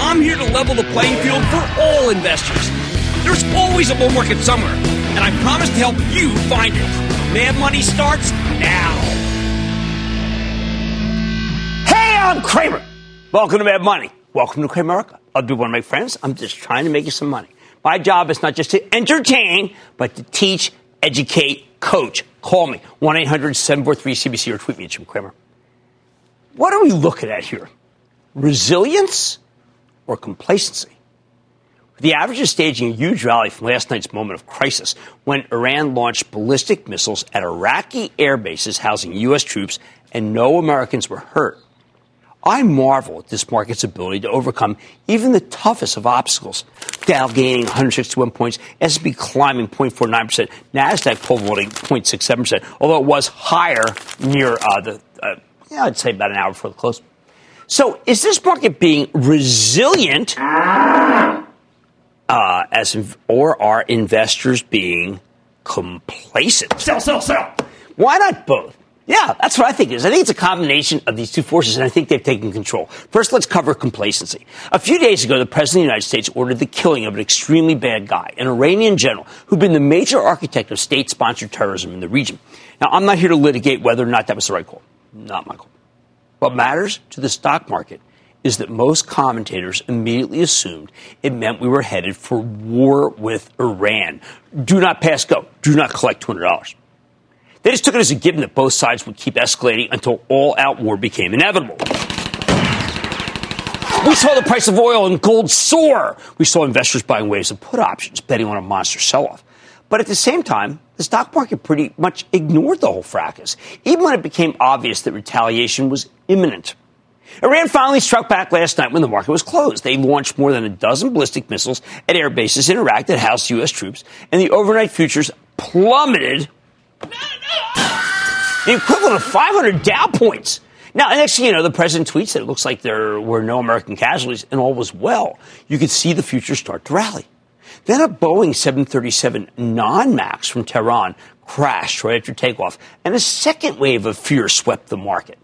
I'm here to level the playing field for all investors. There's always a bull market somewhere, and I promise to help you find it. Mad Money starts now. Hey, I'm Cramer. Welcome to Mad Money. Welcome to Cramerica. I'll be one of my friends. I'm just trying to make you some money. My job is not just to entertain, but to teach, educate, coach. Call me 1 800 743 CBC or tweet me at Jim Cramer. What are we looking at here? Resilience or complacency. The average is staging a huge rally from last night's moment of crisis when Iran launched ballistic missiles at Iraqi air bases housing U.S. troops and no Americans were hurt. I marvel at this market's ability to overcome even the toughest of obstacles. Dow gaining 161 points, S&P climbing 0.49%, Nasdaq pulling 0.67%, although it was higher near uh, the, uh, yeah, I'd say about an hour before the close. So is this market being resilient, uh, as or are investors being complacent? Sell, sell, sell. Why not both? Yeah, that's what I think it is. I think it's a combination of these two forces, and I think they've taken control. First, let's cover complacency. A few days ago, the President of the United States ordered the killing of an extremely bad guy, an Iranian general who'd been the major architect of state sponsored terrorism in the region. Now, I'm not here to litigate whether or not that was the right call. Not my call. What matters to the stock market is that most commentators immediately assumed it meant we were headed for war with Iran. Do not pass go. Do not collect $200. They just took it as a given that both sides would keep escalating until all out war became inevitable. We saw the price of oil and gold soar. We saw investors buying waves of put options, betting on a monster sell off. But at the same time, the stock market pretty much ignored the whole fracas, even when it became obvious that retaliation was imminent. Iran finally struck back last night when the market was closed. They launched more than a dozen ballistic missiles at air bases in Iraq that housed U.S. troops, and the overnight futures plummeted the equivalent of 500 Dow points. Now, next thing you know, the president tweets that it looks like there were no American casualties and all was well. You could see the futures start to rally. Then a Boeing 737 non MAX from Tehran crashed right after takeoff, and a second wave of fear swept the market.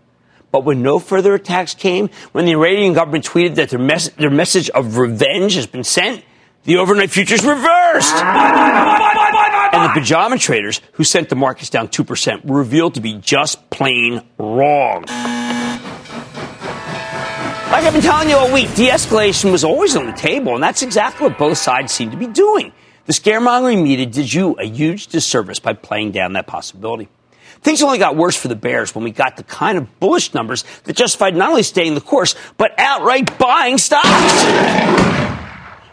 But when no further attacks came, when the Iranian government tweeted that their, mes- their message of revenge has been sent, the overnight futures reversed. and the pajama traders who sent the markets down 2% were revealed to be just plain wrong. Like I've been telling you all week, de escalation was always on the table, and that's exactly what both sides seem to be doing. The scaremongering media did you a huge disservice by playing down that possibility. Things only got worse for the Bears when we got the kind of bullish numbers that justified not only staying the course, but outright buying stocks.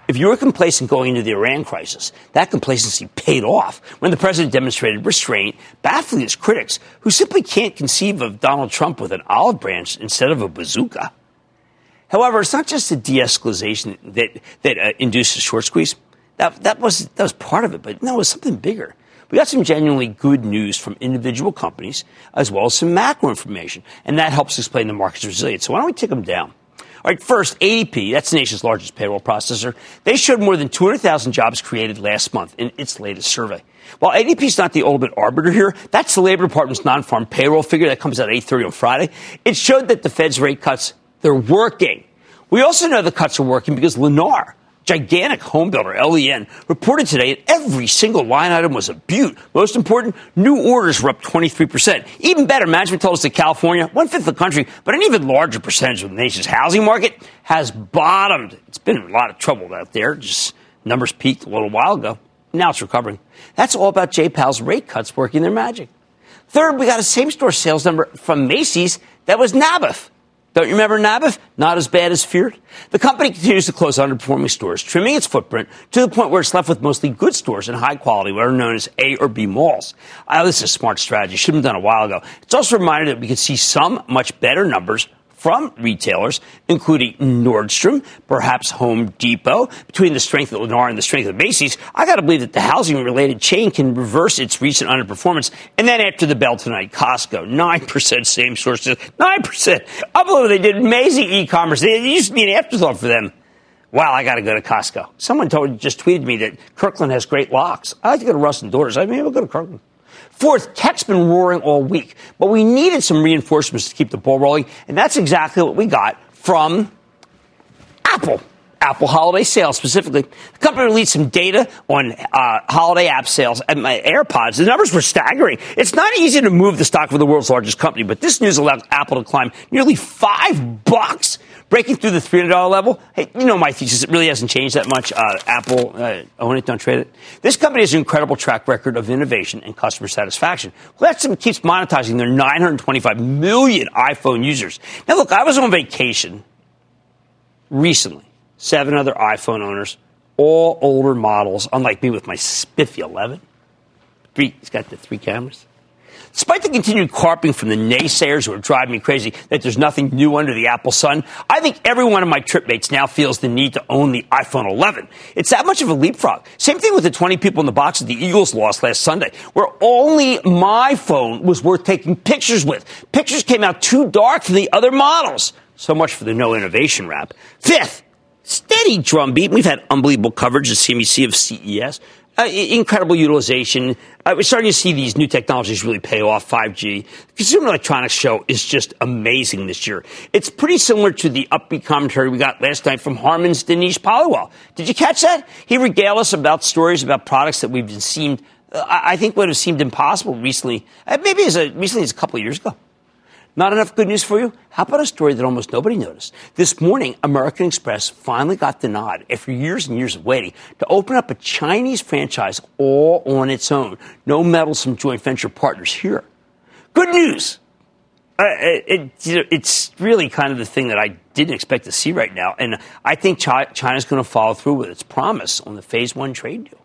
If you were complacent going into the Iran crisis, that complacency paid off when the president demonstrated restraint, baffling his critics, who simply can't conceive of Donald Trump with an olive branch instead of a bazooka. However, it's not just the de-escalation that, that uh, a short squeeze. That, that, was, that was part of it, but no, it was something bigger. We got some genuinely good news from individual companies, as well as some macro information, and that helps explain the market's resilience. So why don't we take them down? All right, first, ADP, that's the nation's largest payroll processor. They showed more than 200,000 jobs created last month in its latest survey. While ADP is not the ultimate arbiter here, that's the Labor Department's non-farm payroll figure that comes out at 8.30 on Friday. It showed that the Fed's rate cuts, they're working. We also know the cuts are working because Lennar, gigantic home builder, LEN, reported today that every single line item was a beaut. Most important, new orders were up 23%. Even better, management told us that California, one fifth of the country, but an even larger percentage of the nation's housing market, has bottomed. It's been a lot of trouble out there. Just numbers peaked a little while ago. Now it's recovering. That's all about J. Powell's rate cuts working their magic. Third, we got a same store sales number from Macy's that was NABAF. Don't you remember NABAF? Not as bad as feared. The company continues to close underperforming stores, trimming its footprint to the point where it's left with mostly good stores and high quality, what are known as A or B malls. Uh, this is a smart strategy. Should have been done a while ago. It's also a reminder that we could see some much better numbers from retailers, including Nordstrom, perhaps Home Depot. Between the strength of Lennar and the strength of Macy's, I got to believe that the housing related chain can reverse its recent underperformance. And then after the bell tonight, Costco, 9% same sources, 9%. Unbelievable. They did amazing e commerce. It used to be an afterthought for them. Wow, I got to go to Costco. Someone told, just tweeted me that Kirkland has great lox. I like to go to Russ and Daughters. I mean, I'll go to Kirkland. Fourth, tech's been roaring all week, but we needed some reinforcements to keep the ball rolling, and that's exactly what we got from Apple. Apple holiday sales specifically. The company released some data on uh, holiday app sales and my AirPods. The numbers were staggering. It's not easy to move the stock of the world's largest company, but this news allowed Apple to climb nearly five bucks breaking through the $300 level, hey, you know my thesis. It really hasn't changed that much. Uh, Apple, uh, own it, don't trade it. This company has an incredible track record of innovation and customer satisfaction. Well, that keeps monetizing their 925 million iPhone users. Now, look, I was on vacation recently. Seven other iPhone owners, all older models, unlike me with my spiffy 11. Three, it's got the three cameras. Despite the continued carping from the naysayers who are driving me crazy that there's nothing new under the Apple sun, I think every one of my tripmates now feels the need to own the iPhone 11. It's that much of a leapfrog. Same thing with the 20 people in the box that the Eagles lost last Sunday, where only my phone was worth taking pictures with. Pictures came out too dark for the other models. So much for the no innovation rap. Fifth, steady drumbeat. We've had unbelievable coverage at CNBC of CES uh, incredible utilization. Uh, we're starting to see these new technologies really pay off. 5G. The Consumer Electronics Show is just amazing this year. It's pretty similar to the upbeat commentary we got last night from Harman's Dinesh Paliwal. Did you catch that? He regaled us about stories about products that we've been seemed, uh, I think would have seemed impossible recently, uh, maybe as a, recently as a couple of years ago. Not enough good news for you? How about a story that almost nobody noticed? This morning, American Express finally got the nod after years and years of waiting to open up a Chinese franchise all on its own. No meddlesome joint venture partners here. Good news. Uh, it, it, it's really kind of the thing that I didn't expect to see right now. And I think China's going to follow through with its promise on the phase one trade deal.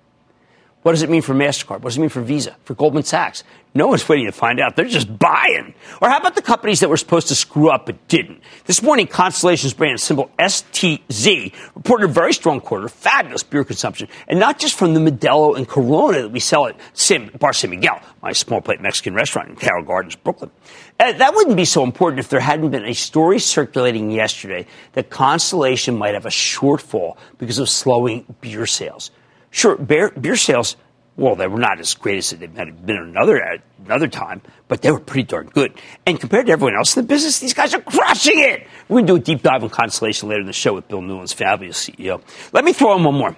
What does it mean for MasterCard? What does it mean for Visa, for Goldman Sachs? No one's waiting to find out. They're just buying. Or how about the companies that were supposed to screw up but didn't? This morning, Constellation's brand symbol STZ reported a very strong quarter, fabulous beer consumption, and not just from the Modelo and Corona that we sell at Sim, Bar San Miguel, my small plate Mexican restaurant in Carroll Gardens, Brooklyn. Uh, that wouldn't be so important if there hadn't been a story circulating yesterday that Constellation might have a shortfall because of slowing beer sales. Sure, beer, beer sales, well, they were not as great as they might have been another another time, but they were pretty darn good. And compared to everyone else in the business, these guys are crushing it. We're going to do a deep dive on Constellation later in the show with Bill Newlands, fabulous CEO. Let me throw in one more.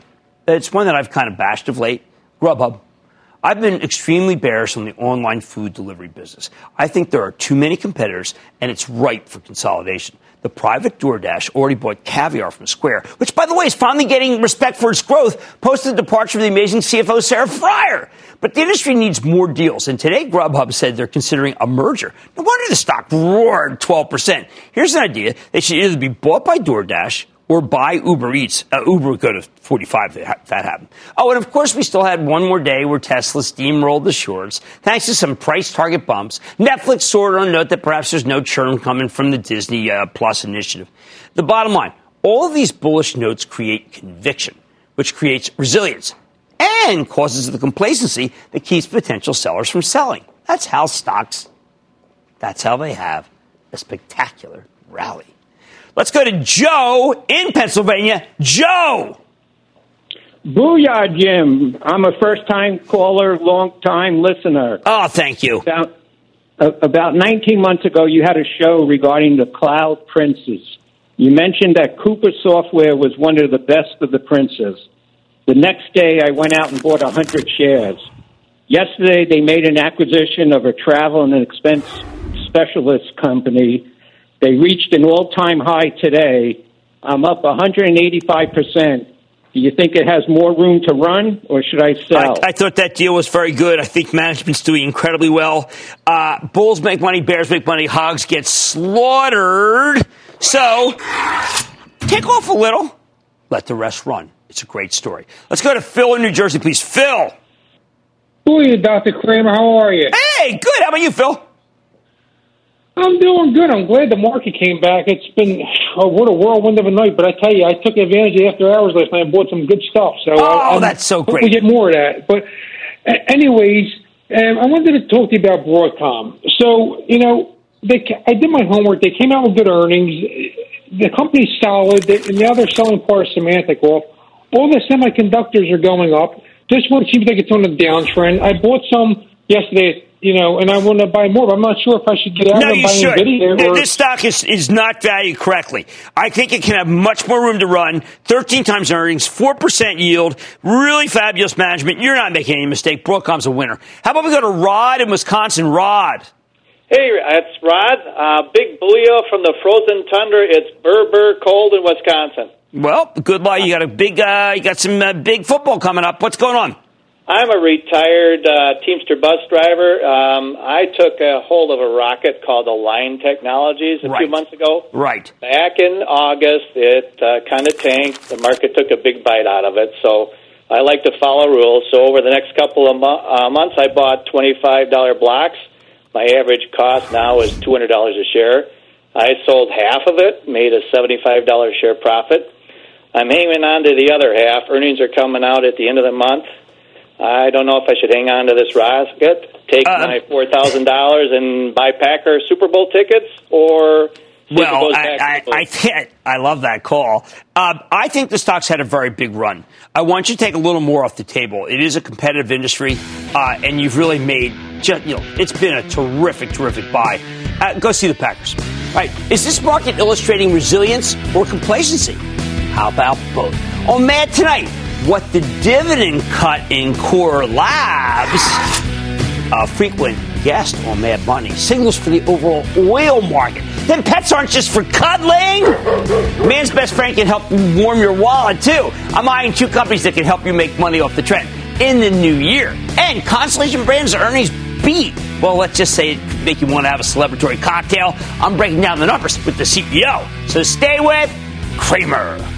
It's one that I've kind of bashed of late. Grubhub. I've been extremely bearish on the online food delivery business. I think there are too many competitors, and it's ripe for consolidation the private DoorDash already bought caviar from Square, which, by the way, is finally getting respect for its growth post the departure of the amazing CFO Sarah Friar. But the industry needs more deals, and today Grubhub said they're considering a merger. No wonder the stock roared 12%. Here's an idea. They should either be bought by DoorDash or buy Uber Eats. Uh, Uber would go to 45 if that happened. Oh, and of course, we still had one more day where Tesla steamrolled the shorts, thanks to some price target bumps. Netflix soared on note that perhaps there's no churn coming from the Disney uh, Plus initiative. The bottom line, all of these bullish notes create conviction, which creates resilience and causes the complacency that keeps potential sellers from selling. That's how stocks, that's how they have a spectacular rally. Let's go to Joe in Pennsylvania. Joe. Booyah, Jim. I'm a first time caller, long time listener. Oh, thank you. About, uh, about 19 months ago, you had a show regarding the cloud princes. You mentioned that Coupa Software was one of the best of the princes. The next day, I went out and bought 100 shares. Yesterday, they made an acquisition of a travel and expense specialist company. They reached an all time high today. I'm up 185%. Do you think it has more room to run, or should I sell? I, I thought that deal was very good. I think management's doing incredibly well. Uh, bulls make money, bears make money, hogs get slaughtered. So take off a little, let the rest run. It's a great story. Let's go to Phil in New Jersey, please. Phil. Who are you, Dr. Cramer? How are you? Hey, good. How about you, Phil? I'm doing good. I'm glad the market came back. It's been oh, what a whirlwind of a night, but I tell you, I took advantage of after hours last night and bought some good stuff. So oh, I, that's so great. We get more of that. But anyways, um, I wanted to talk to you about Broadcom. So you know, they, I did my homework. They came out with good earnings. The company's solid, and the other selling part is Symantec off. All the semiconductors are going up. This one seems like it's on a downtrend. I bought some yesterday you know, and I want to buy more, but I'm not sure if I should get out no, and buy should. Nvidia. Or... This stock is, is not valued correctly. I think it can have much more room to run. 13 times earnings, 4% yield, really fabulous management. You're not making any mistake. Broadcom's a winner. How about we go to Rod in Wisconsin? Rod. Hey, it's Rod. Uh, big booyah from the frozen tundra. It's Berber cold in Wisconsin. Well, good luck. You got a big, uh, you got some uh, big football coming up. What's going on? I'm a retired uh, Teamster bus driver. Um, I took a hold of a rocket called Align Technologies a right. few months ago. Right. Back in August, it uh, kind of tanked. The market took a big bite out of it. So I like to follow rules. So over the next couple of mo- uh, months, I bought $25 blocks. My average cost now is $200 a share. I sold half of it, made a $75 share profit. I'm hanging on to the other half. Earnings are coming out at the end of the month. I don't know if I should hang on to this rocket, take uh, my four thousand dollars and buy Packer Super Bowl tickets, or well, I, I, I, I love that call. Um, I think the stock's had a very big run. I want you to take a little more off the table. It is a competitive industry, uh, and you've really made just you know it's been a terrific, terrific buy. Uh, go see the Packers. All right, is this market illustrating resilience or complacency? How about both? On Mad tonight what the dividend cut in Core Labs, a frequent guest on Mad Money, signals for the overall oil market. Then pets aren't just for cuddling. Man's best friend can help warm your wallet too. I'm eyeing two companies that can help you make money off the trend in the new year. And Constellation Brands earnings beat. Well, let's just say it make you want to have a celebratory cocktail. I'm breaking down the numbers with the CEO. So stay with Cramer.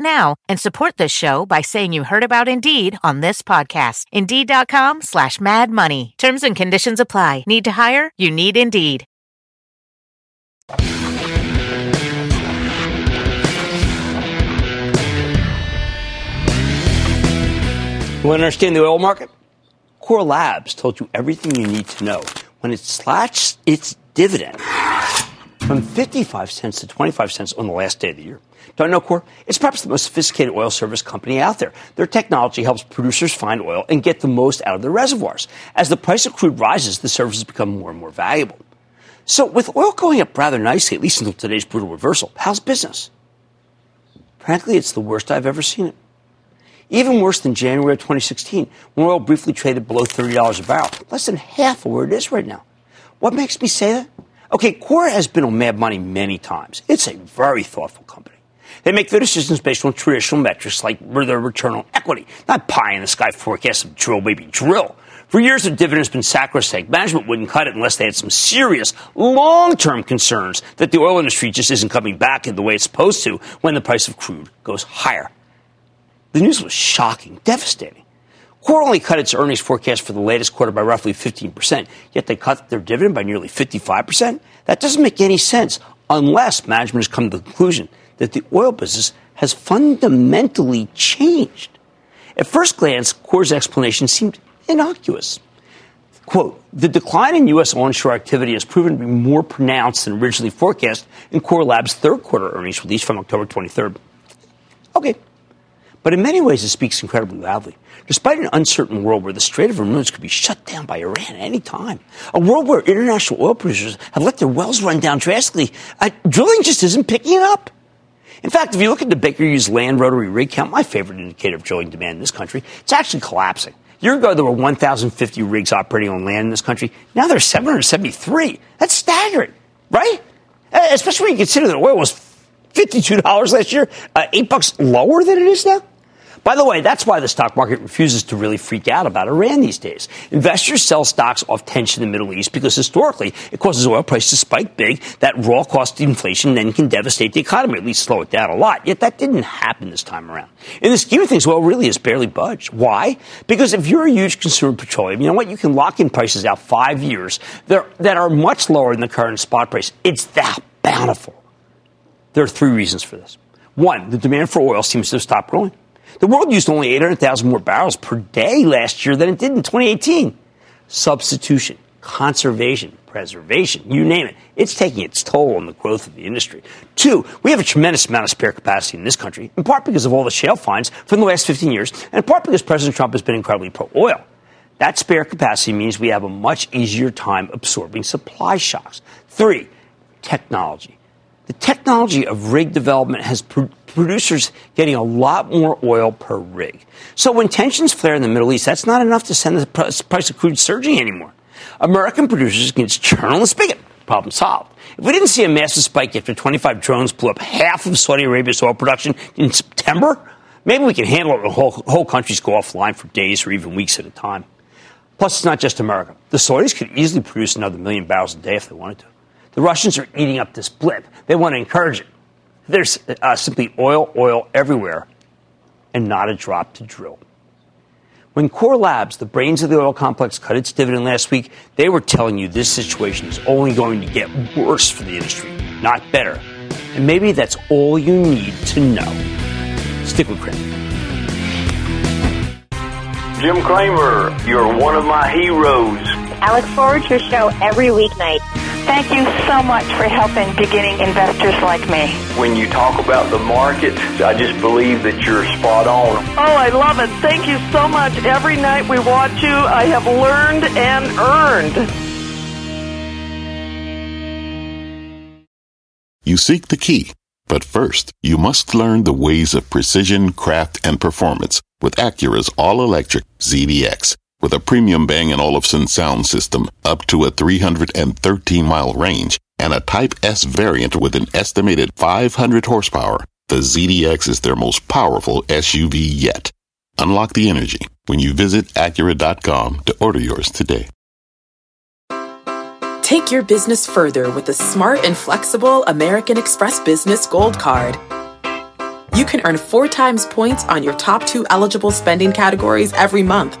now and support this show by saying you heard about Indeed on this podcast. Indeed.com slash Mad Money. Terms and conditions apply. Need to hire? You need Indeed. You want to understand the oil market? Core Labs told you everything you need to know when it slashed its dividend from 55 cents to 25 cents on the last day of the year. Don't know Core? It's perhaps the most sophisticated oil service company out there. Their technology helps producers find oil and get the most out of their reservoirs. As the price of crude rises, the services become more and more valuable. So, with oil going up rather nicely, at least until today's brutal reversal, how's business? Frankly, it's the worst I've ever seen it. Even worse than January of 2016, when oil briefly traded below $30 a barrel, less than half of where it is right now. What makes me say that? Okay, Core has been on Mad Money many times. It's a very thoughtful company. They make their decisions based on traditional metrics like their return on equity, not pie in the sky forecasts of drill, baby, drill. For years, the dividend has been sacrosanct. Management wouldn't cut it unless they had some serious long-term concerns that the oil industry just isn't coming back in the way it's supposed to when the price of crude goes higher. The news was shocking, devastating. Core only cut its earnings forecast for the latest quarter by roughly 15%, yet they cut their dividend by nearly 55%. That doesn't make any sense unless management has come to the conclusion that the oil business has fundamentally changed. At first glance, Core's explanation seemed innocuous. Quote, the decline in U.S. onshore activity has proven to be more pronounced than originally forecast in Core Lab's third quarter earnings release from October 23rd. Okay, but in many ways, it speaks incredibly loudly. Despite an uncertain world where the Strait of Hormuz could be shut down by Iran at any time, a world where international oil producers have let their wells run down drastically, uh, drilling just isn't picking up. In fact, if you look at the Baker Hughes land rotary rig count, my favorite indicator of drilling demand in this country, it's actually collapsing. A year ago, there were 1,050 rigs operating on land in this country. Now there's 773. That's staggering, right? Uh, especially when you consider that oil was $52 last year, uh, eight bucks lower than it is now. By the way, that's why the stock market refuses to really freak out about Iran these days. Investors sell stocks off tension in the Middle East because historically it causes oil prices to spike big. That raw cost inflation then can devastate the economy, at least slow it down a lot. Yet that didn't happen this time around. In the scheme of things, oil really has barely budged. Why? Because if you're a huge consumer of petroleum, you know what? You can lock in prices out five years that are much lower than the current spot price. It's that bountiful. There are three reasons for this. One, the demand for oil seems to have stopped growing. The world used only 800,000 more barrels per day last year than it did in 2018. Substitution, conservation, preservation, you name it. It's taking its toll on the growth of the industry. Two, we have a tremendous amount of spare capacity in this country, in part because of all the shale finds from the last 15 years, and in part because President Trump has been incredibly pro oil. That spare capacity means we have a much easier time absorbing supply shocks. Three, technology. The technology of rig development has pro- producers getting a lot more oil per rig. So when tensions flare in the Middle East, that's not enough to send the price of crude surging anymore. American producers can just turn on the spigot. Problem solved. If we didn't see a massive spike after 25 drones blew up half of Saudi Arabia's oil production in September, maybe we can handle it when whole, whole countries go offline for days or even weeks at a time. Plus, it's not just America. The Saudis could easily produce another million barrels a day if they wanted to. The Russians are eating up this blip. They want to encourage it. There's uh, simply oil, oil everywhere, and not a drop to drill. When Core Labs, the brains of the oil complex, cut its dividend last week, they were telling you this situation is only going to get worse for the industry, not better. And maybe that's all you need to know. Stick with Cramer. Jim Cramer, you're one of my heroes. I look forward to your show every weeknight. Thank you so much for helping beginning investors like me. When you talk about the market, I just believe that you're spot on. Oh, I love it. Thank you so much. Every night we watch you, I have learned and earned. You seek the key, but first, you must learn the ways of precision, craft, and performance with Acura's all-electric ZDX. With a premium Bang & Olufsen sound system up to a 313 mile range and a Type S variant with an estimated 500 horsepower, the ZDX is their most powerful SUV yet. Unlock the energy when you visit Acura.com to order yours today. Take your business further with the smart and flexible American Express Business Gold Card. You can earn four times points on your top two eligible spending categories every month,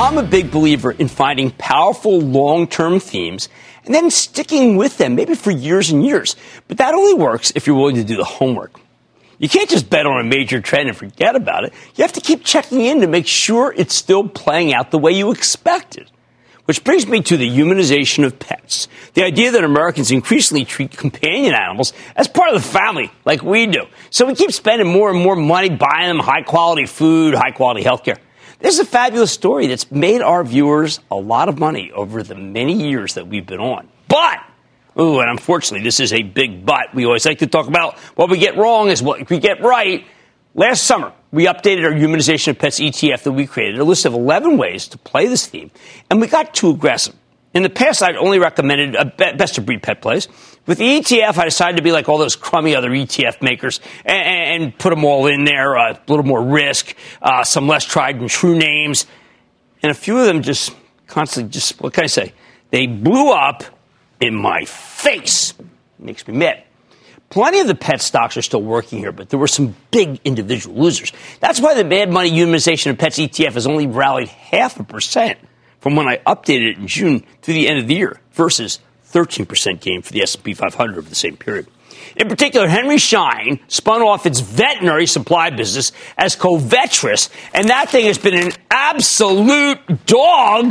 I'm a big believer in finding powerful long-term themes and then sticking with them, maybe for years and years. But that only works if you're willing to do the homework. You can't just bet on a major trend and forget about it. You have to keep checking in to make sure it's still playing out the way you expected. Which brings me to the humanization of pets. The idea that Americans increasingly treat companion animals as part of the family, like we do. So we keep spending more and more money buying them high quality food, high quality healthcare. This is a fabulous story that's made our viewers a lot of money over the many years that we've been on. But, ooh, and unfortunately, this is a big but. We always like to talk about what we get wrong is what we get right. Last summer, we updated our humanization of pets ETF that we created, a list of 11 ways to play this theme, and we got too aggressive. In the past, I'd only recommended a best of breed pet plays. With the ETF, I decided to be like all those crummy other ETF makers and, and put them all in there, uh, a little more risk, uh, some less tried and true names. And a few of them just constantly, just, what can I say? They blew up in my face. Makes me mad. Plenty of the pet stocks are still working here, but there were some big individual losers. That's why the Mad Money Humanization of Pets ETF has only rallied half a percent from when I updated it in June to the end of the year versus 13% gain for the S&P 500 over the same period. In particular, Henry Schein spun off its veterinary supply business as Covetrus, and that thing has been an absolute dog.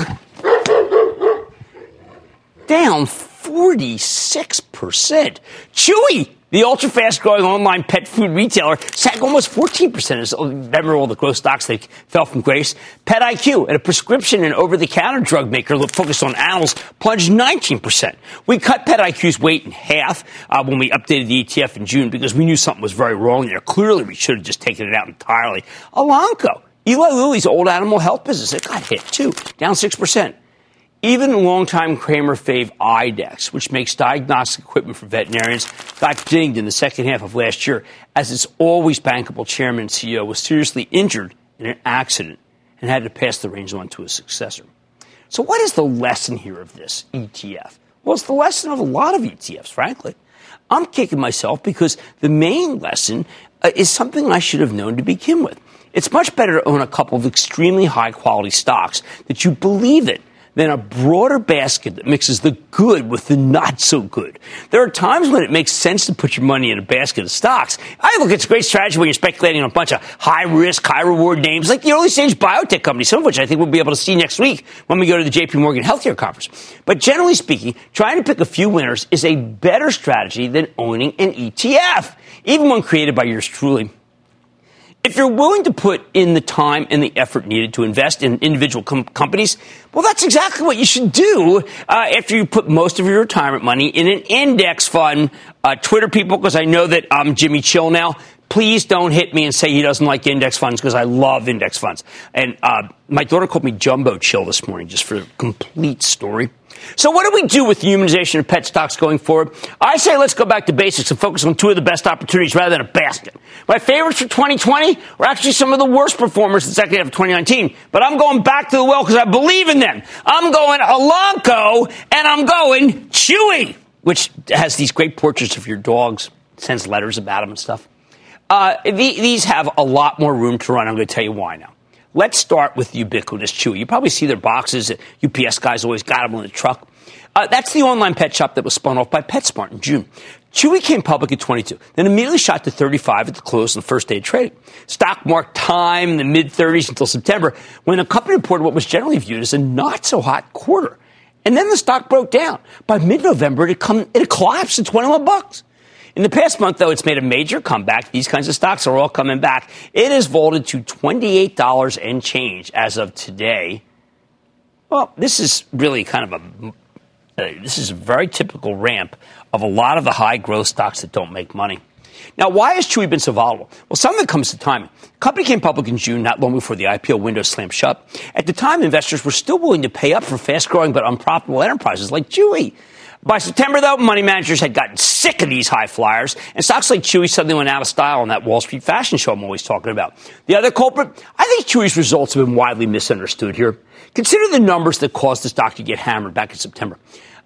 Down 46%. Chewy the ultra fast growing online pet food retailer sank almost 14% as remember all the growth stocks that fell from grace. Pet IQ and a prescription and over the counter drug maker focused on animals plunged 19%. We cut Pet IQ's weight in half uh, when we updated the ETF in June because we knew something was very wrong there. Clearly, we should have just taken it out entirely. Elanco, Eli Lilly's old animal health business, it got hit too, down 6%. Even longtime Cramer fave IDEXX, which makes diagnostic equipment for veterinarians, got dinged in the second half of last year as its always bankable chairman and CEO was seriously injured in an accident and had to pass the reins on to a successor. So, what is the lesson here of this ETF? Well, it's the lesson of a lot of ETFs, frankly. I'm kicking myself because the main lesson uh, is something I should have known to begin with. It's much better to own a couple of extremely high quality stocks that you believe in than a broader basket that mixes the good with the not so good. There are times when it makes sense to put your money in a basket of stocks. I look, it's a great strategy when you're speculating on a bunch of high risk, high reward names like the early stage biotech companies, some of which I think we'll be able to see next week when we go to the JP Morgan Healthcare Conference. But generally speaking, trying to pick a few winners is a better strategy than owning an ETF, even one created by yours truly. If you're willing to put in the time and the effort needed to invest in individual com- companies, well, that's exactly what you should do uh, after you put most of your retirement money in an index fund. Uh, Twitter people, because I know that I'm Jimmy Chill now. Please don't hit me and say he doesn't like index funds because I love index funds. And uh, my daughter called me Jumbo Chill this morning just for a complete story. So what do we do with the humanization of pet stocks going forward? I say let's go back to basics and focus on two of the best opportunities rather than a basket. My favorites for 2020 are actually some of the worst performers in the second half of 2019, but I'm going back to the well because I believe in them. I'm going Elanco and I'm going Chewy, which has these great portraits of your dogs, sends letters about them and stuff. Uh, these have a lot more room to run. I'm going to tell you why now. Let's start with ubiquitous Chewy. You probably see their boxes. UPS guys always got them on the truck. Uh, that's the online pet shop that was spun off by PetSmart in June. Chewy came public at 22, then immediately shot to 35 at the close of the first day of trading. Stock marked time in the mid 30s until September, when the company reported what was generally viewed as a not so hot quarter. And then the stock broke down. By mid November, it, come, it collapsed to 21 bucks. In the past month, though, it's made a major comeback. These kinds of stocks are all coming back. It is vaulted to $28 and change as of today. Well, this is really kind of a uh, this is a very typical ramp of a lot of the high growth stocks that don't make money. Now, why has Chewy been so volatile? Well, some of it comes to timing. The company came public in June, not long before the IPO window slammed shut. At the time, investors were still willing to pay up for fast growing but unprofitable enterprises like Chewy. By September, though, money managers had gotten sick of these high flyers, and stocks like Chewy suddenly went out of style on that Wall Street fashion show I'm always talking about. The other culprit, I think Chewy's results have been widely misunderstood here. Consider the numbers that caused the stock to get hammered back in September.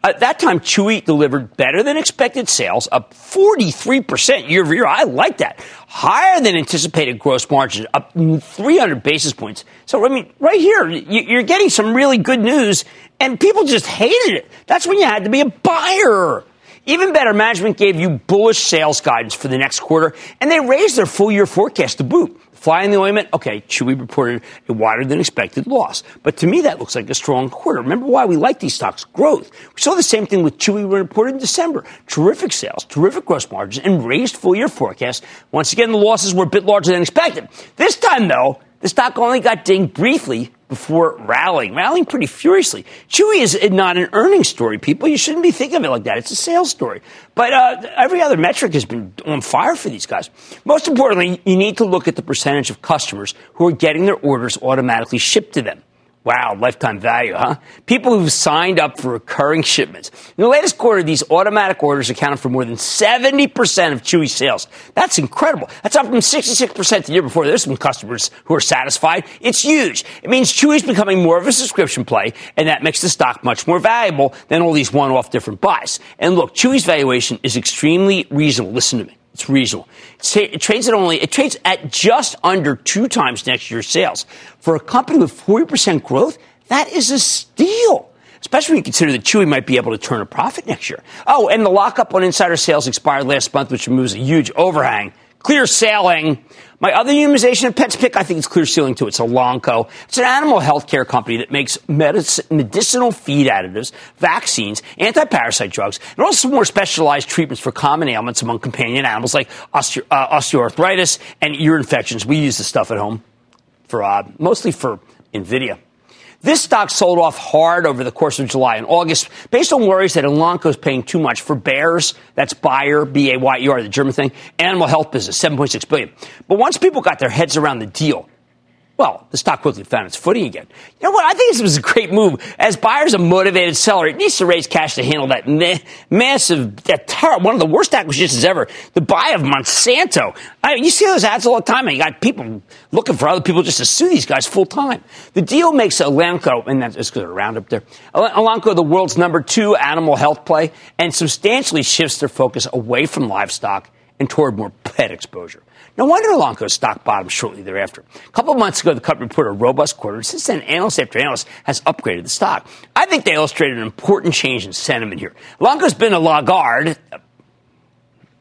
At that time, Chewy delivered better than expected sales, up 43% year over year. I like that. Higher than anticipated gross margin, up 300 basis points. So, I mean, right here, you're getting some really good news, and people just hated it. That's when you had to be a buyer. Even better, management gave you bullish sales guidance for the next quarter, and they raised their full year forecast to boot. Fly in the ointment, okay, Chewy reported a wider than expected loss. But to me, that looks like a strong quarter. Remember why we like these stocks? Growth. We saw the same thing with Chewy when reported in December. Terrific sales, terrific gross margins, and raised full year forecast. Once again, the losses were a bit larger than expected. This time, though, the stock only got dinged briefly before rallying, rallying pretty furiously. Chewy is not an earnings story, people. You shouldn't be thinking of it like that. It's a sales story. But uh, every other metric has been on fire for these guys. Most importantly, you need to look at the percentage of customers who are getting their orders automatically shipped to them. Wow, lifetime value, huh? People who've signed up for recurring shipments. In the latest quarter, these automatic orders accounted for more than 70% of Chewy sales. That's incredible. That's up from 66% the year before. There's some customers who are satisfied. It's huge. It means Chewy's becoming more of a subscription play, and that makes the stock much more valuable than all these one-off different buys. And look, Chewy's valuation is extremely reasonable. Listen to me. It's reasonable. It trades at only, it trades at just under two times next year's sales. For a company with 40% growth, that is a steal. Especially when you consider that Chewy might be able to turn a profit next year. Oh, and the lockup on insider sales expired last month, which removes a huge overhang. Clear sailing. My other humanization of pets pick, I think it's clear ceiling too. It's Elanco. It's an animal health care company that makes medicinal feed additives, vaccines, anti-parasite drugs, and also more specialized treatments for common ailments among companion animals like osteo- uh, osteoarthritis and ear infections. We use this stuff at home for uh, mostly for NVIDIA. This stock sold off hard over the course of July and August based on worries that Elanco is paying too much for Bayer's, that's Bayer, B-A-Y-E-R, the German thing, animal health business, 7.6 billion. But once people got their heads around the deal, well, the stock quickly found its footing again. You know what? I think this was a great move. As Bayer's a motivated seller, it needs to raise cash to handle that ma- massive, that one of the worst acquisitions ever, the buy of Monsanto. I you see those ads all the time, and you got people looking for other people just to sue these guys full time. The deal makes Elanco, and that's because around up there, Elanco the world's number two animal health play, and substantially shifts their focus away from livestock and toward more pet exposure. No wonder Elanco's stock bottomed shortly thereafter. A couple months ago, the company reported a robust quarter. Since then, analyst after analyst has upgraded the stock. I think they illustrated an important change in sentiment here. Elanco's been a laggard,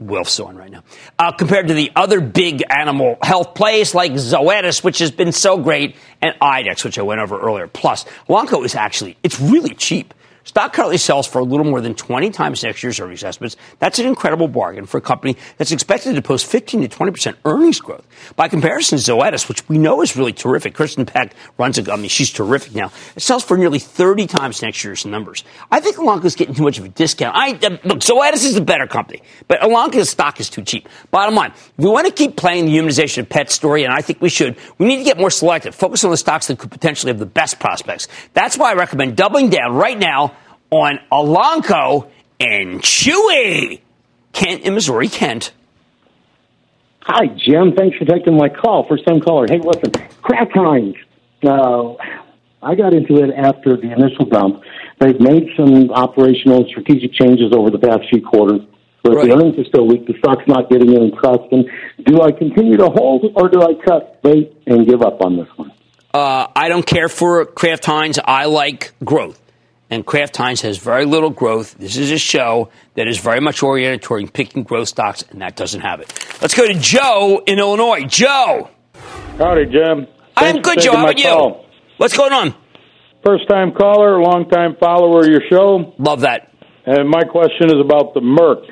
Wilf's on right now, uh, compared to the other big animal health plays like Zoetis, which has been so great, and IDEXX, which I went over earlier. Plus, Elanco is actually, it's really cheap. Stock currently sells for a little more than 20 times next year's earnings estimates. That's an incredible bargain for a company that's expected to post 15 to 20% earnings growth. By comparison, Zoetis, which we know is really terrific, Kristin Peck runs a company. She's terrific now. It sells for nearly 30 times next year's numbers. I think Elanco's getting too much of a discount. I, uh, look, Zoetis is a better company, but Elanco's stock is too cheap. Bottom line, if we want to keep playing the humanization of pet story, and I think we should, we need to get more selective. Focus on the stocks that could potentially have the best prospects. That's why I recommend doubling down right now on Elanco and Chewy. Kent in Missouri. Kent. Hi, Jim. Thanks for taking my call. First time caller. Hey, listen, Kraft Heinz. Uh, I got into it after the initial dump. They've made some operational and strategic changes over the past few quarters. But right. the earnings are still weak. The stock's not getting any trust. And do I continue to hold or do I cut bait and give up on this one? Uh, I don't care for Kraft Heinz. I like growth and Kraft Heinz has very little growth. This is a show that is very much oriented toward picking growth stocks, and that doesn't have it. Let's go to Joe in Illinois. Joe. Howdy, Jim. I'm good, Joe. How about you? What's going on? First time caller, long time follower of your show. Love that. And my question is about the Merck.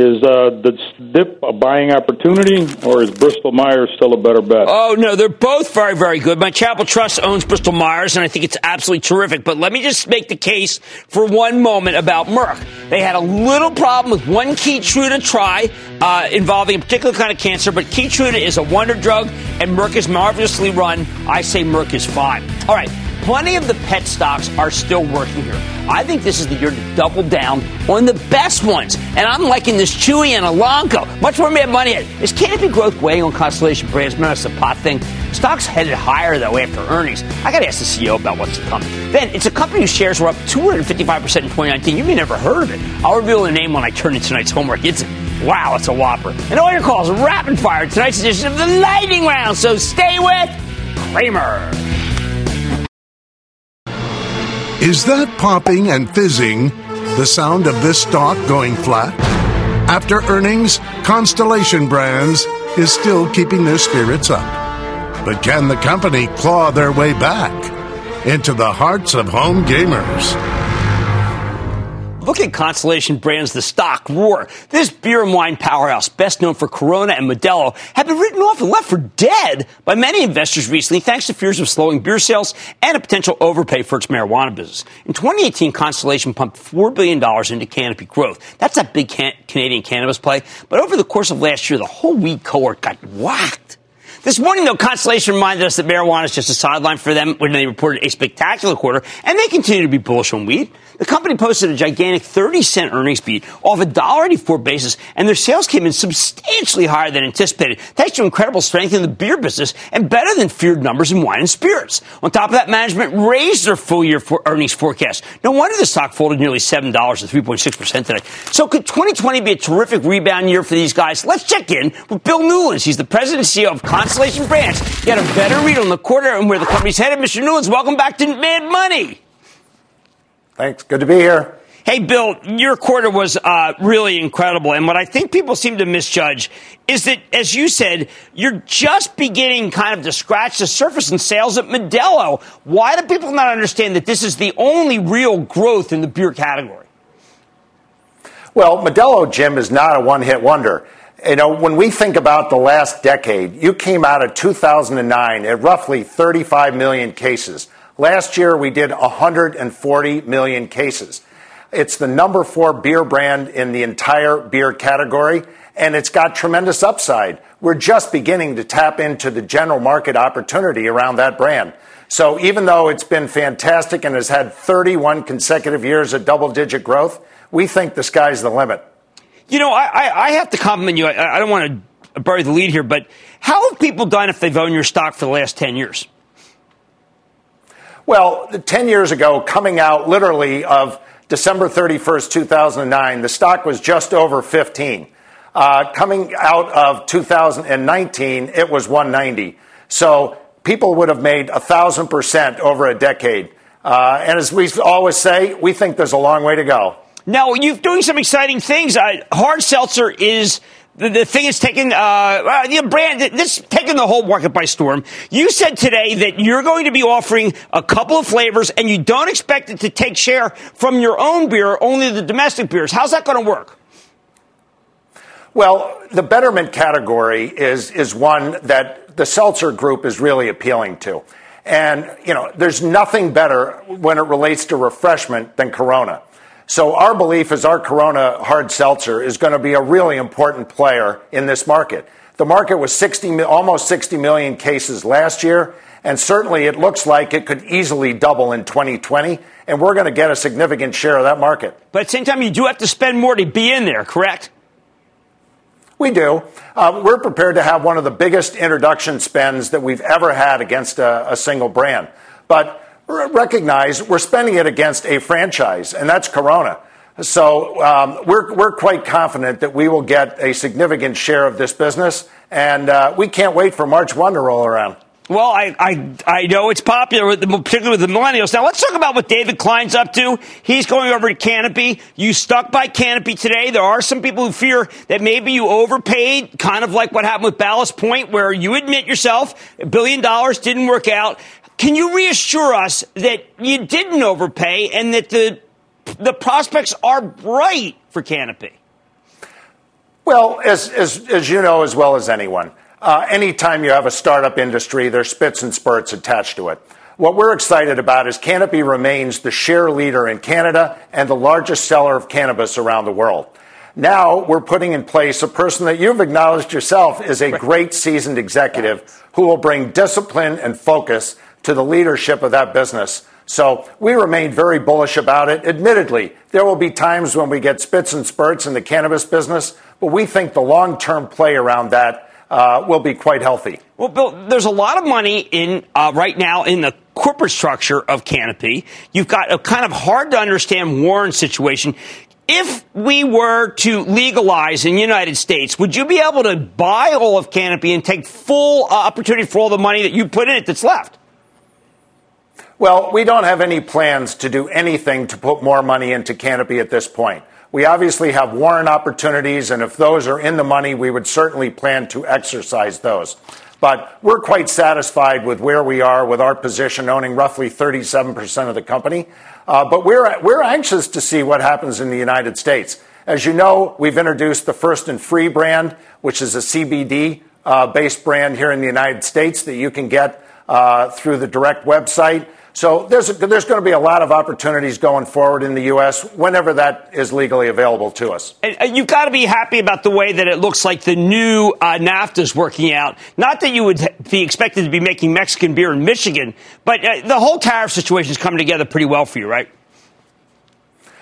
Is uh, the dip a buying opportunity, or is Bristol Myers still a better bet? Oh, no, they're both very, very good. My Chapel Trust owns Bristol Myers, and I think it's absolutely terrific. But let me just make the case for one moment about Merck. They had a little problem with one Keytruda try uh, involving a particular kind of cancer, but Keytruda is a wonder drug, and Merck is marvelously run. I say Merck is fine. All right. Plenty of the pet stocks are still working here. I think this is the year to double down on the best ones. And I'm liking this Chewy and Elanco. Much more mad money at. Is Canopy growth weighing on Constellation Brands? Remember, that's the pot thing. Stocks headed higher, though, after earnings. I got to ask the CEO about what's to come. Then, it's a company whose shares were up 255% in 2019. You may never heard of it. I'll reveal the name when I turn in tonight's homework. It's Wow, it's a whopper. And all your calls rapid fire tonight's edition of the Lightning Round. So stay with Cramer. Is that popping and fizzing the sound of this stock going flat? After earnings, Constellation Brands is still keeping their spirits up. But can the company claw their way back into the hearts of home gamers? Look at Constellation Brands, the stock roar. This beer and wine powerhouse, best known for Corona and Modelo, have been written off and left for dead by many investors recently, thanks to fears of slowing beer sales and a potential overpay for its marijuana business. In 2018, Constellation pumped $4 billion into Canopy Growth. That's a big can- Canadian cannabis play. But over the course of last year, the whole weed cohort got whacked. This morning, though, Constellation reminded us that marijuana is just a sideline for them when they reported a spectacular quarter, and they continue to be bullish on weed. The company posted a gigantic 30 cent earnings beat off a dollar $1.84 basis, and their sales came in substantially higher than anticipated, thanks to incredible strength in the beer business and better than feared numbers in wine and spirits. On top of that, management raised their full year for earnings forecast. No wonder the stock folded nearly $7 to 3.6% today. So could 2020 be a terrific rebound year for these guys? Let's check in with Bill Newlands. He's the president and CEO of Constellation Brands. Get a better read on the quarter and where the company's headed. Mr. Newlands, welcome back to Mad Money. Thanks. Good to be here. Hey, Bill, your quarter was uh, really incredible. And what I think people seem to misjudge is that, as you said, you're just beginning kind of to scratch the surface in sales at Modelo. Why do people not understand that this is the only real growth in the beer category? Well, Modelo, Jim, is not a one hit wonder. You know, when we think about the last decade, you came out of 2009 at roughly 35 million cases. Last year, we did 140 million cases. It's the number four beer brand in the entire beer category, and it's got tremendous upside. We're just beginning to tap into the general market opportunity around that brand. So even though it's been fantastic and has had 31 consecutive years of double digit growth, we think the sky's the limit. You know, I, I have to compliment you. I, I don't want to bury the lead here, but how have people done if they've owned your stock for the last 10 years? Well, 10 years ago, coming out literally of December 31st, 2009, the stock was just over 15. Uh, coming out of 2019, it was 190. So people would have made 1,000% over a decade. Uh, and as we always say, we think there's a long way to go. Now, you're doing some exciting things. Uh, hard seltzer is the, the thing is taking uh, the brand this taking the whole market by storm. You said today that you're going to be offering a couple of flavors, and you don't expect it to take share from your own beer, only the domestic beers. How's that going to work? Well, the betterment category is is one that the seltzer group is really appealing to. And, you know, there's nothing better when it relates to refreshment than Corona. So our belief is our Corona hard seltzer is going to be a really important player in this market. The market was 60, almost 60 million cases last year, and certainly it looks like it could easily double in 2020, and we're going to get a significant share of that market. But at the same time, you do have to spend more to be in there, correct? We do. Uh, we're prepared to have one of the biggest introduction spends that we've ever had against a, a single brand. But recognize we're spending it against a franchise, and that's Corona. So um, we're, we're quite confident that we will get a significant share of this business, and uh, we can't wait for March 1 to roll around. Well, I, I, I know it's popular, particularly with the millennials. Now, let's talk about what David Klein's up to. He's going over to Canopy. You stuck by Canopy today. There are some people who fear that maybe you overpaid, kind of like what happened with Ballast Point, where you admit yourself a billion dollars didn't work out. Can you reassure us that you didn't overpay and that the the prospects are bright for Canopy? Well, as, as, as you know as well as anyone, uh, anytime you have a startup industry, there's spits and spurts attached to it. What we're excited about is Canopy remains the share leader in Canada and the largest seller of cannabis around the world. Now we're putting in place a person that you've acknowledged yourself is a great seasoned executive who will bring discipline and focus to the leadership of that business. So we remain very bullish about it. Admittedly, there will be times when we get spits and spurts in the cannabis business, but we think the long term play around that uh, will be quite healthy. Well, Bill, there's a lot of money in uh, right now in the corporate structure of Canopy. You've got a kind of hard to understand Warren situation. If we were to legalize in the United States, would you be able to buy all of Canopy and take full uh, opportunity for all the money that you put in it that's left? Well, we don't have any plans to do anything to put more money into Canopy at this point. We obviously have warrant opportunities, and if those are in the money, we would certainly plan to exercise those. But we're quite satisfied with where we are with our position, owning roughly 37% of the company. Uh, but we're, we're anxious to see what happens in the United States. As you know, we've introduced the First and Free brand, which is a CBD uh, based brand here in the United States that you can get uh, through the direct website. So there's, a, there's going to be a lot of opportunities going forward in the U.S. whenever that is legally available to us. And you've got to be happy about the way that it looks like the new uh, NAFTA is working out. Not that you would be expected to be making Mexican beer in Michigan, but uh, the whole tariff situation is coming together pretty well for you, right?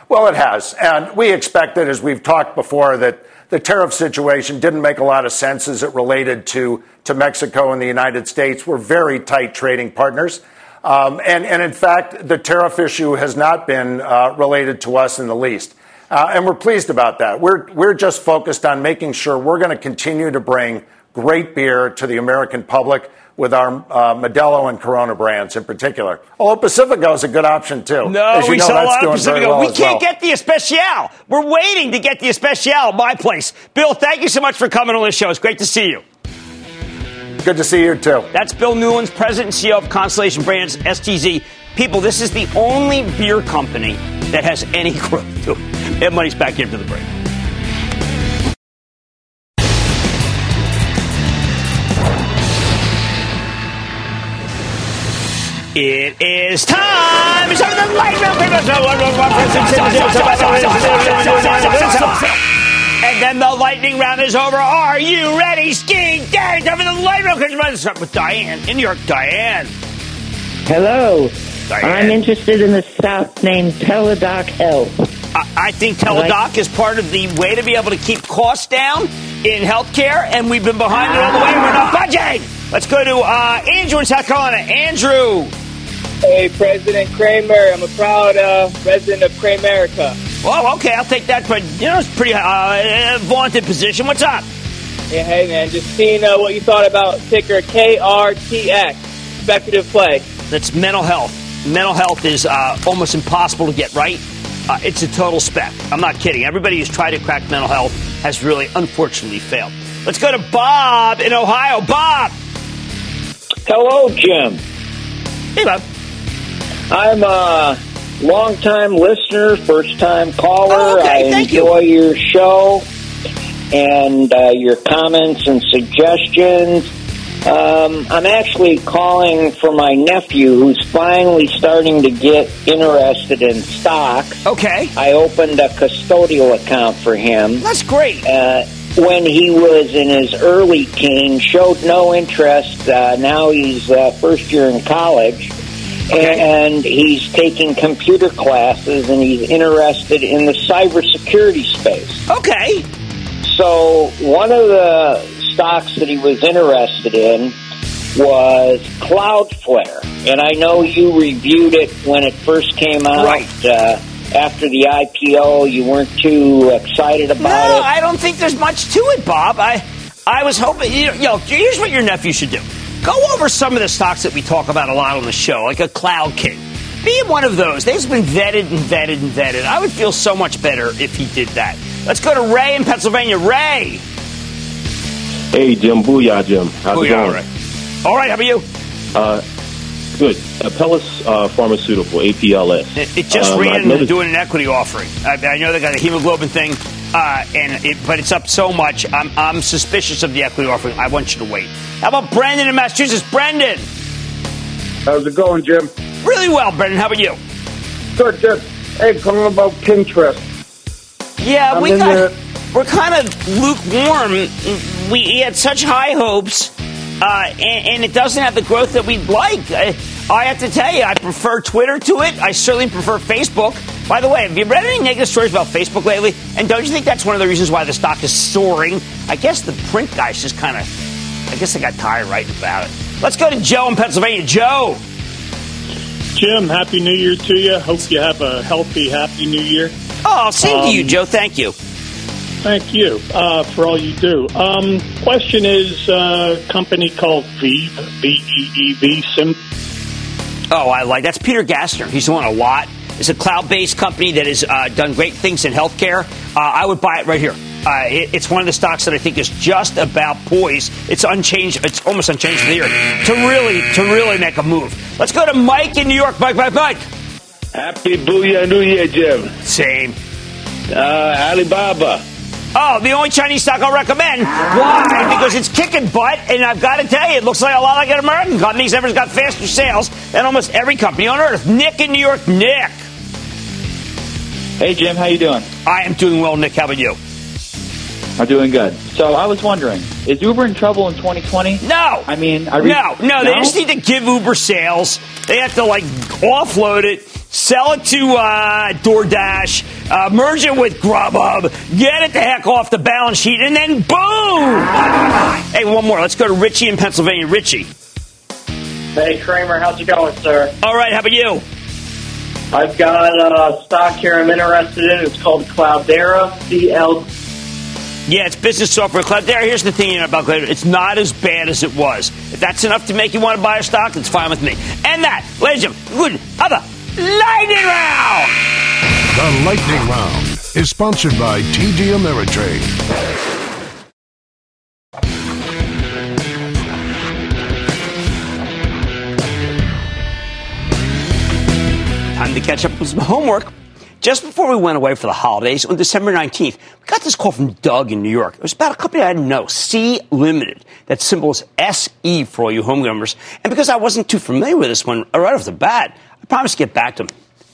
Well, it has. And we expected, as we've talked before, that the tariff situation didn't make a lot of sense as it related to, to Mexico and the United States. We're very tight trading partners. Um, and, and, in fact, the tariff issue has not been uh, related to us in the least. Uh, and we're pleased about that. We're, we're just focused on making sure we're going to continue to bring great beer to the American public with our uh, Modelo and Corona brands in particular. Although Pacifico is a good option too. No, we know, sell a lot of Pacifico. Well we can't well. get the Especial. We're waiting to get the Especial at my place. Bill, thank you so much for coming on the show. It's great to see you. Good to see you too. That's Bill Newlands, President and CEO of Constellation Brands, STZ. People, this is the only beer company that has any growth to it. Money's back into the break. It is time. It's time for the light round. And then the lightning round is over. Are you ready? Skiing day. Time for the lightning round. Let's start with Diane in New York. Diane. Hello. Diane. I'm interested in the stock named Teladoc Health. I, I think Teladoc is part of the way to be able to keep costs down in healthcare, and we've been behind it all the way. We're not budging. Let's go to uh, Andrew in South Carolina. Andrew. Hey, President Cramer. I'm a proud uh, resident of Kramerica. Well, okay, I'll take that, but you know, it's a pretty uh, vaunted position. What's up? Yeah, hey, man, just seeing uh, what you thought about ticker KRTX, speculative play. That's mental health. Mental health is uh, almost impossible to get right. Uh, it's a total spec. I'm not kidding. Everybody who's tried to crack mental health has really, unfortunately, failed. Let's go to Bob in Ohio. Bob. Hello, Jim. Hey, Bob. I'm a long-time listener, first-time caller. Oh, okay. I Thank enjoy your show and uh, your comments and suggestions. Um, I'm actually calling for my nephew who's finally starting to get interested in stocks. Okay. I opened a custodial account for him. That's great. Uh, when he was in his early teens, showed no interest. Uh, now he's uh, first year in college. And he's taking computer classes and he's interested in the cybersecurity space. Okay. So, one of the stocks that he was interested in was Cloudflare. And I know you reviewed it when it first came out. Right. Uh, after the IPO, you weren't too excited about no, it. No, I don't think there's much to it, Bob. I, I was hoping, you know, here's what your nephew should do. Go over some of the stocks that we talk about a lot on the show, like a Cloud King. Be one of those. They've been vetted and vetted and vetted. I would feel so much better if he did that. Let's go to Ray in Pennsylvania. Ray. Hey, Jim. Booyah, Jim. How's it going? Ray. All right, how about you? Uh, good. Apellis uh, Pharmaceutical, APLS. It, it just Um, ran into doing an equity offering. I, I know they got a hemoglobin thing. Uh, and it, but it's up so much. I'm, I'm suspicious of the equity offering. I want you to wait. How about Brendan in Massachusetts? Brendan. How's it going, Jim? Really well, Brendan. How about you? Good, good. Hey, calling about Pinterest. Yeah, I'm we got. We're kind of lukewarm. We had such high hopes, uh, and, and it doesn't have the growth that we'd like. I, I have to tell you, I prefer Twitter to it. I certainly prefer Facebook. By the way, have you read any negative stories about Facebook lately? And don't you think that's one of the reasons why the stock is soaring? I guess the print guys just kind of, I guess they got tired writing about it. Let's go to Joe in Pennsylvania. Joe. Jim, Happy New Year to you. Hope you have a healthy, happy New Year. Oh, same to you, Um, Joe. Thank you. Thank you uh, for all you do. Um, question is uh, company called Veev, V-E-E-V, Sim. Oh, I like that's Peter Gassner. He's won a lot. It's a cloud-based company that has uh, done great things in healthcare. Uh, I would buy it right here. Uh, it, it's one of the stocks that I think is just about poised. It's unchanged. It's almost unchanged for the year to really to really make a move. Let's go to Mike in New York. Mike, Mike, Mike. Happy Booyah New Year, Jim. Same. Uh, Alibaba. Oh, the only Chinese stock I'll recommend. Why? Because it's kicking butt, and I've got to tell you, it looks like a lot like an American company, except it's got faster sales than almost every company on earth. Nick in New York. Nick. Hey Jim, how you doing? I am doing well, Nick. How about you? I'm doing good. So I was wondering, is Uber in trouble in 2020? No. I mean, I re- no, no, they just need to give Uber sales. They have to like offload it, sell it to uh, DoorDash, uh, merge it with Grubhub, get it the heck off the balance sheet, and then boom! hey, one more. Let's go to Richie in Pennsylvania. Richie. Hey Cramer, how's it going, sir? All right, how about you? I've got a stock here I'm interested in. It's called Cloudera, CL. Yeah, it's business software. Cloudera, here's the thing about Cloudera. It's not as bad as it was. If that's enough to make you want to buy a stock, it's fine with me. And that, ladies and gentlemen, good other lightning round! The Lightning Round is sponsored by TD Ameritrade. Time to catch up with some homework. Just before we went away for the holidays, on December 19th, we got this call from Doug in New York. It was about a company I didn't know, Sea Limited. That symbol is SE for all you home gamers. And because I wasn't too familiar with this one right off the bat, I promised to get back to him.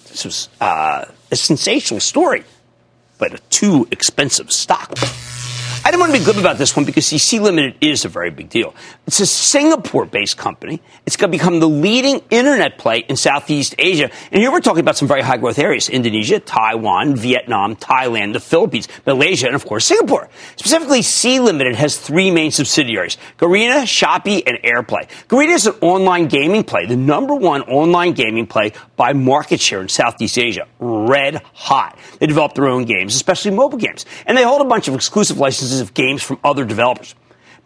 This was uh, a sensational story, but a too expensive stock. I didn't want to be glib about this one because see, Sea Limited is a very big deal. It's a Singapore-based company. It's going to become the leading internet play in Southeast Asia. And here we're talking about some very high growth areas. Indonesia, Taiwan, Vietnam, Thailand, the Philippines, Malaysia, and of course Singapore. Specifically, Sea Limited has three main subsidiaries. Garena, Shopee, and AirPay. Garena is an online gaming play, the number one online gaming play by market share in Southeast Asia. Red hot. They develop their own games, especially mobile games. And they hold a bunch of exclusive licenses of games from other developers.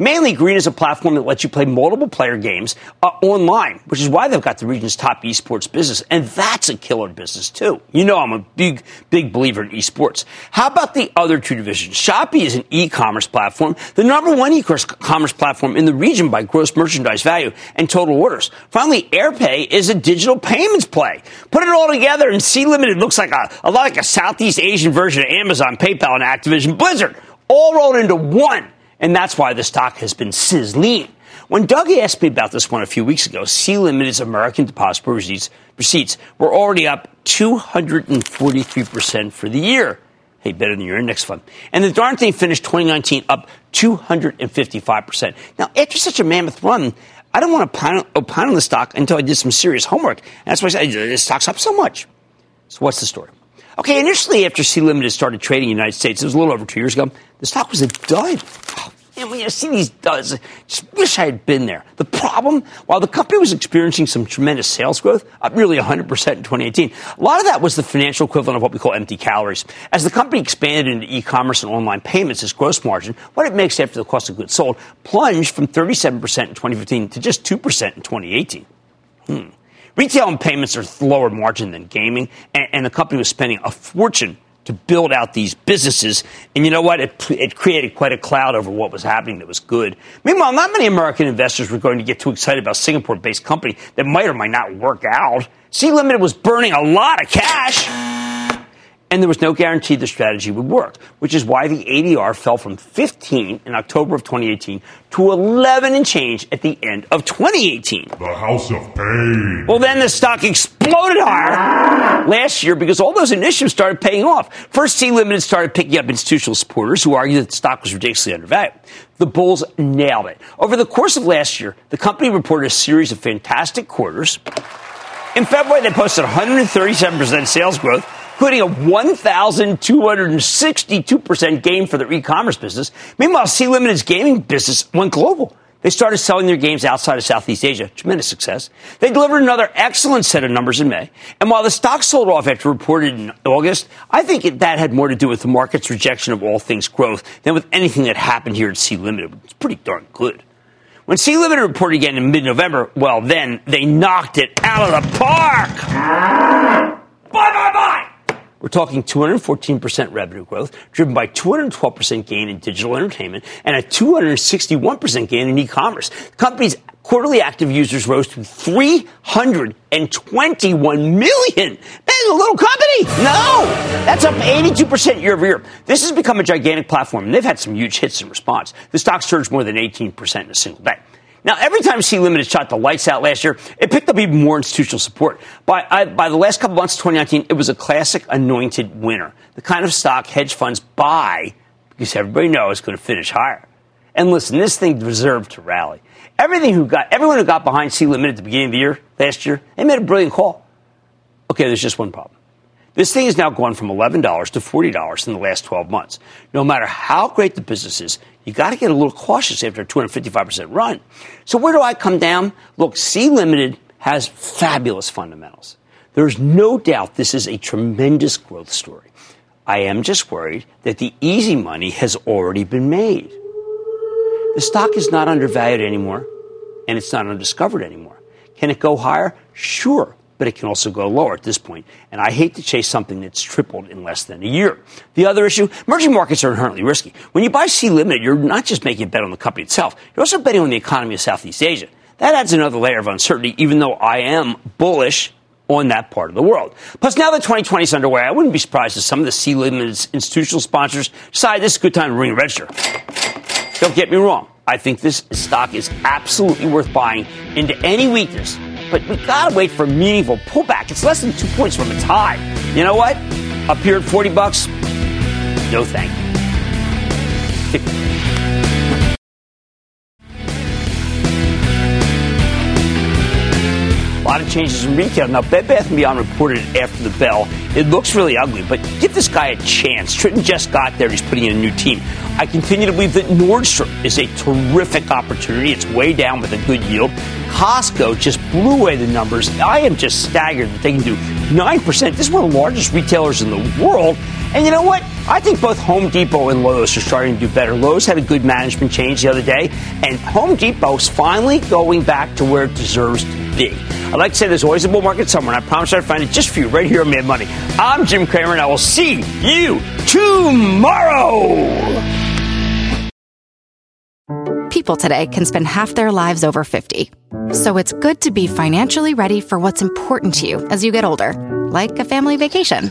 Mainly, Garena is a platform that lets you play multiple player games uh, online, which is why they've got the region's top esports business. And that's a killer business, too. You know, I'm a big, big believer in esports. How about the other two divisions? Shopee is an e commerce platform, the number one e commerce platform in the region by gross merchandise value and total orders. Finally, AirPay is a digital payments play. Put it all together, and C Limited looks like a, a lot like a Southeast Asian version of Amazon, PayPal, and Activision Blizzard, all rolled into one. And that's why the stock has been sizzling. When Doug asked me about this one a few weeks ago, Sea Limited's American depository receipts, receipts were already up 243% for the year. Hey, better than your index fund. And the darn thing finished 2019 up 255%. Now, after such a mammoth run, I don't want to opine, opine on the stock until I did some serious homework. And that's why I said this stock's up so much. So what's the story? Okay, initially after Sea Limited started trading in the United States, it was a little over two years ago, the stock was a dud. Oh, man, when you see these duds, I just wish I had been there. The problem, while the company was experiencing some tremendous sales growth, up nearly 100% in 2018, a lot of that was the financial equivalent of what we call empty calories. As the company expanded into e-commerce and online payments, its gross margin, what it makes after the cost of goods sold, plunged from 37% in 2015 to just 2% in 2018. Hmm. Retail and payments are lower margin than gaming, and, and, the company was spending a fortune to build out these businesses. And you know what? It, it, created quite a cloud over what was happening that was good. Meanwhile, not many American investors were going to get too excited about a Singapore-based company that might or might not work out. Sea Limited was burning a lot of cash. And there was no guarantee the strategy would work, which is why the ADR fell from 15 in October of 2018 to 11 and change at the end of 2018. The House of Pain. Well, then the stock exploded higher last year because all those initiatives started paying off. First, Sea Limited started picking up institutional supporters who argued that the stock was ridiculously undervalued. The bulls nailed it. Over the course of last year, the company reported a series of fantastic quarters. In February, they posted 137% sales growth, including a 1,262% gain for their e-commerce business. Meanwhile, Sea Limited's gaming business went global. They started selling their games outside of Southeast Asia. Tremendous success. They delivered another excellent set of numbers in May. And while the stock sold off after reported in August, I think it, that had more to do with the market's rejection of all things growth than with anything that happened here at Sea Limited. It's pretty darn good. When Sea Limited reported again in mid-November, well, then they knocked it out of the park. Bye, bye, bye. We're talking 214% revenue growth, driven by 212% gain in digital entertainment and a 261% gain in e-commerce. The company's quarterly active users rose to 321 million. Man, a little company. No, that's up 82% year over year. This has become a gigantic platform, and they've had some huge hits in response. The stock surged more than 18% in a single day. Now, every time Sea Limited shot the lights out last year, it picked up even more institutional support. By, I, by the last couple months of 2019, it was a classic anointed winner. The kind of stock hedge funds buy because everybody knows it's going to finish higher. And listen, this thing deserved to rally. Everything who got, everyone who got behind Sea Limited at the beginning of the year, last year, they made a brilliant call. Okay, there's just one problem. This thing has now gone from $11 to $40 in the last 12 months. No matter how great the business is, you got to get a little cautious after a 255% run. So where do I come down? Look, Sea Limited has fabulous fundamentals. There's no doubt this is a tremendous growth story. I am just worried that the easy money has already been made. The stock is not undervalued anymore, and it's not undiscovered anymore. Can it go higher? Sure but it can also go lower at this point. And I hate to chase something that's tripled in less than a year. The other issue, emerging markets are inherently risky. When you buy Sea Limited, you're not just making a bet on the company itself, you're also betting on the economy of Southeast Asia. That adds another layer of uncertainty, even though I am bullish on that part of the world. Plus, now that 2020 is underway, I wouldn't be surprised if some of the Sea Limited's institutional sponsors decide this is a good time to ring register. Don't get me wrong. I think this stock is absolutely worth buying into any weakness but we gotta wait for a meaningful pullback. It's less than two points from its high. You know what? Up here at 40 bucks, no thank you. A lot of changes in retail. Now, Bed Bath & Beyond reported after the bell. It looks really ugly, but give this guy a chance. Tritton just got there. He's putting in a new team. I continue to believe that Nordstrom is a terrific opportunity. It's way down with a good yield. Costco just blew away the numbers. I am just staggered that they can do 9%. This is one of the largest retailers in the world. And you know what? I think both Home Depot and Lowe's are starting to do better. Lowe's had a good management change the other day, and Home Depot's finally going back to where it deserves to be. I like to say there's always a bull market somewhere, and I promise I'll find it just for you right here on Mad Money. I'm Jim Cramer, and I will see you tomorrow. People today can spend half their lives over 50. So it's good to be financially ready for what's important to you as you get older, like a family vacation.